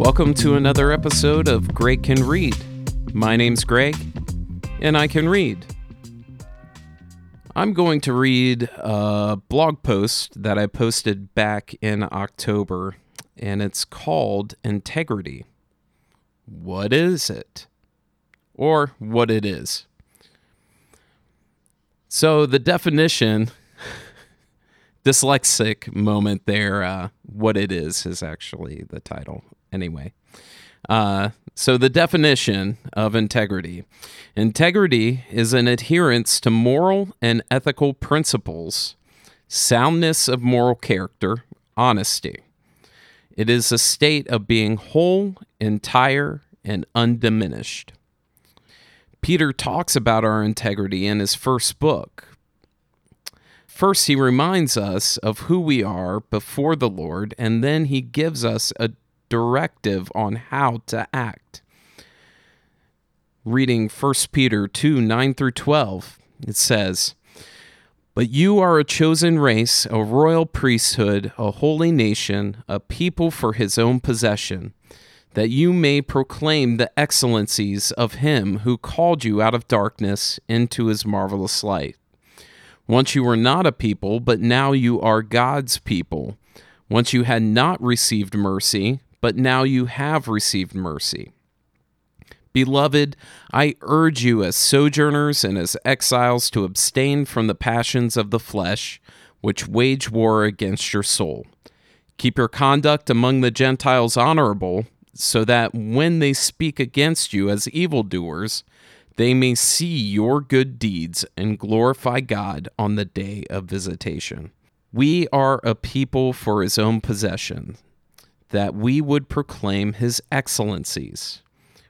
Welcome to another episode of Greg Can Read. My name's Greg, and I can read. I'm going to read a blog post that I posted back in October, and it's called Integrity. What is it? Or what it is. So, the definition, dyslexic moment there, uh, what it is, is actually the title. Anyway, uh, so the definition of integrity integrity is an adherence to moral and ethical principles, soundness of moral character, honesty. It is a state of being whole, entire, and undiminished. Peter talks about our integrity in his first book. First, he reminds us of who we are before the Lord, and then he gives us a directive on how to act. Reading 1 Peter 2 9 through 12, it says, But you are a chosen race, a royal priesthood, a holy nation, a people for his own possession, that you may proclaim the excellencies of him who called you out of darkness into his marvelous light. Once you were not a people, but now you are God's people. Once you had not received mercy, but now you have received mercy. Beloved, I urge you as sojourners and as exiles to abstain from the passions of the flesh, which wage war against your soul. Keep your conduct among the Gentiles honorable, so that when they speak against you as evildoers, they may see your good deeds and glorify God on the day of visitation. We are a people for his own possession that we would proclaim his excellencies.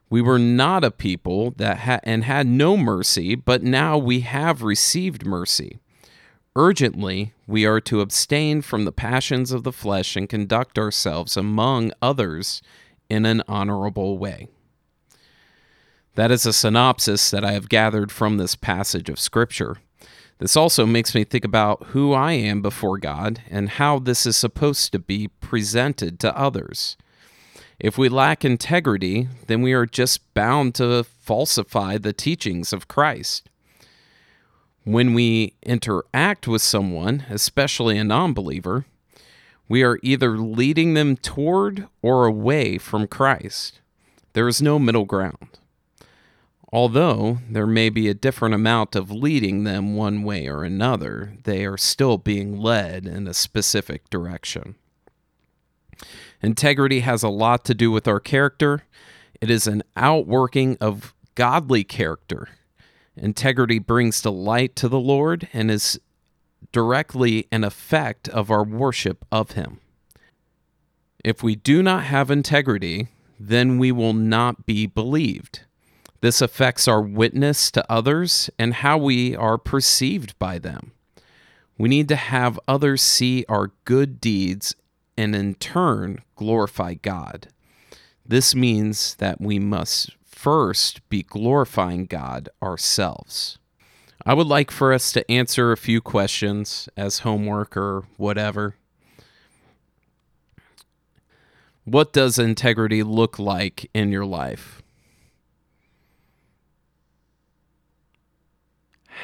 We were not a people that had and had no mercy, but now we have received mercy. Urgently, we are to abstain from the passions of the flesh and conduct ourselves among others in an honorable way. That is a synopsis that I have gathered from this passage of Scripture. This also makes me think about who I am before God and how this is supposed to be presented to others. If we lack integrity, then we are just bound to falsify the teachings of Christ. When we interact with someone, especially a non believer, we are either leading them toward or away from Christ. There is no middle ground although there may be a different amount of leading them one way or another, they are still being led in a specific direction. Integrity has a lot to do with our character. It is an outworking of godly character. Integrity brings delight to the Lord and is directly an effect of our worship of Him. If we do not have integrity, then we will not be believed. This affects our witness to others and how we are perceived by them. We need to have others see our good deeds and in turn glorify God. This means that we must first be glorifying God ourselves. I would like for us to answer a few questions as homework or whatever. What does integrity look like in your life?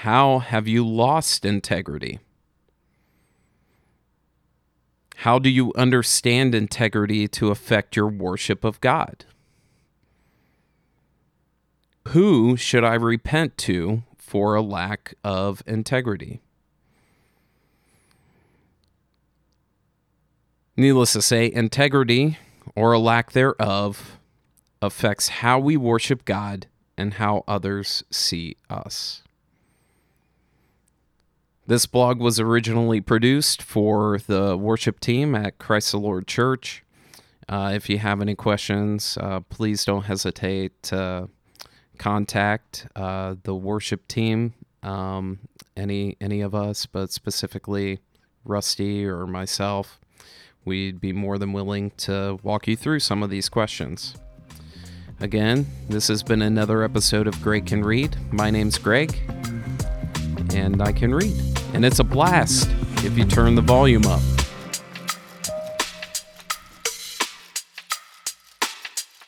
How have you lost integrity? How do you understand integrity to affect your worship of God? Who should I repent to for a lack of integrity? Needless to say, integrity or a lack thereof affects how we worship God and how others see us. This blog was originally produced for the worship team at Christ the Lord Church. Uh, if you have any questions, uh, please don't hesitate to contact uh, the worship team, um, any any of us, but specifically Rusty or myself. We'd be more than willing to walk you through some of these questions. Again, this has been another episode of Greg Can Read. My name's Greg, and I can read and it's a blast if you turn the volume up.